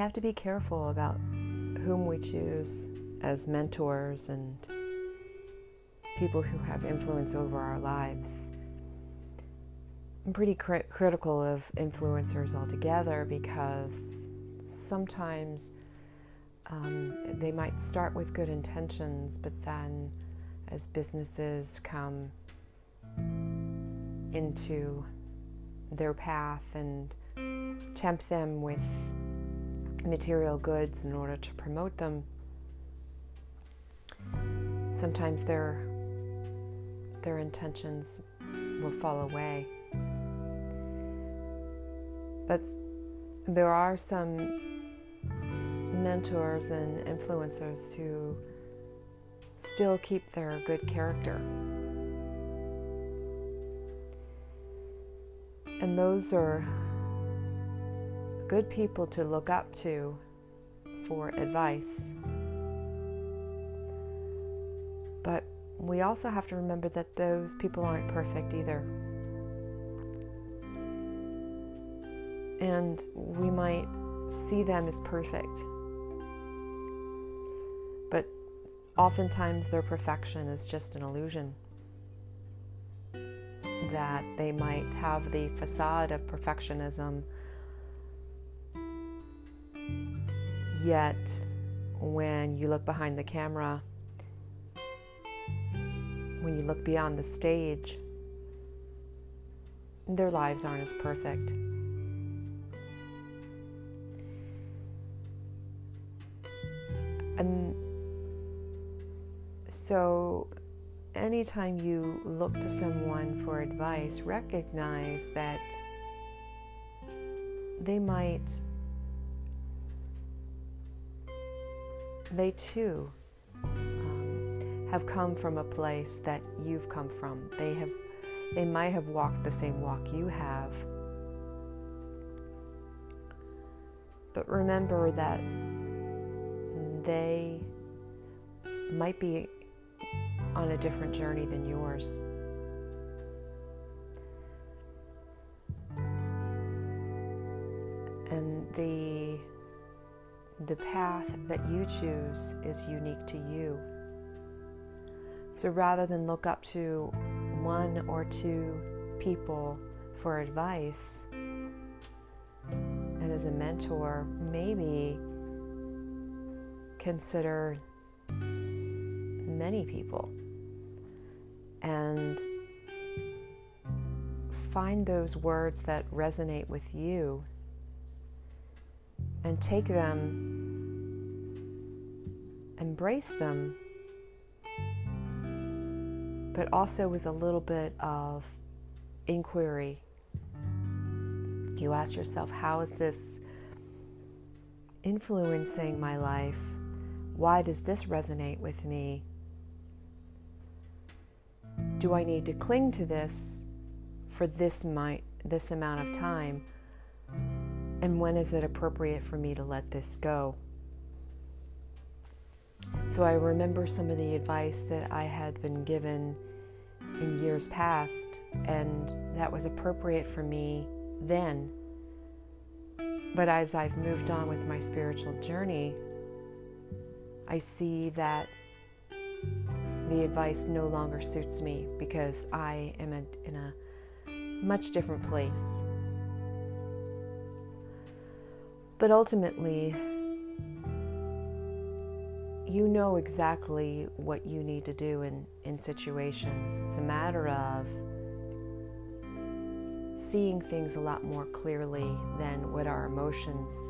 have to be careful about whom we choose as mentors and people who have influence over our lives. I'm pretty cri- critical of influencers altogether because sometimes um, they might start with good intentions, but then as businesses come into their path and tempt them with material goods in order to promote them, sometimes their their intentions will fall away. But there are some mentors and influencers who still keep their good character. And those are good people to look up to for advice. But we also have to remember that those people aren't perfect either. And we might see them as perfect. But oftentimes their perfection is just an illusion. That they might have the facade of perfectionism, yet when you look behind the camera, when you look beyond the stage, their lives aren't as perfect. And so, anytime you look to someone for advice, recognize that they might, they too um, have come from a place that you've come from. They have, they might have walked the same walk you have. But remember that they might be on a different journey than yours. And the the path that you choose is unique to you. So rather than look up to one or two people for advice and as a mentor, maybe consider many people and find those words that resonate with you and take them, embrace them, but also with a little bit of inquiry. You ask yourself, how is this influencing my life? Why does this resonate with me? Do I need to cling to this for this my, this amount of time? And when is it appropriate for me to let this go? So I remember some of the advice that I had been given in years past, and that was appropriate for me then. But as I've moved on with my spiritual journey, I see that the advice no longer suits me because I am in a much different place. But ultimately, you know exactly what you need to do in, in situations. It's a matter of seeing things a lot more clearly than what our emotions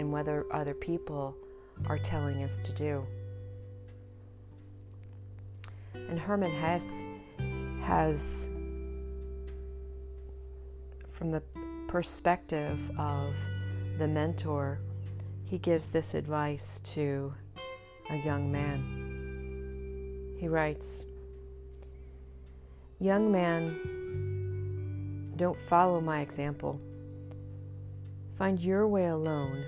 and whether other people are telling us to do. And Hermann Hesse has, from the perspective of the mentor, he gives this advice to a young man. He writes, Young man, don't follow my example. Find your way alone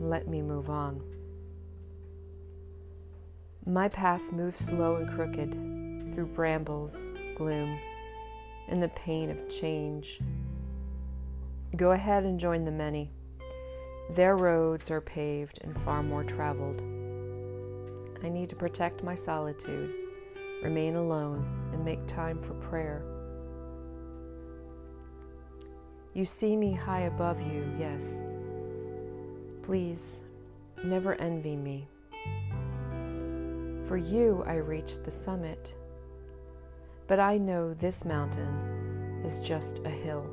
let me move on. My path moves slow and crooked through brambles, gloom, and the pain of change. Go ahead and join the many. Their roads are paved and far more traveled. I need to protect my solitude, remain alone, and make time for prayer. You see me high above you, yes. Please, never envy me. For you, I reached the summit, but I know this mountain is just a hill.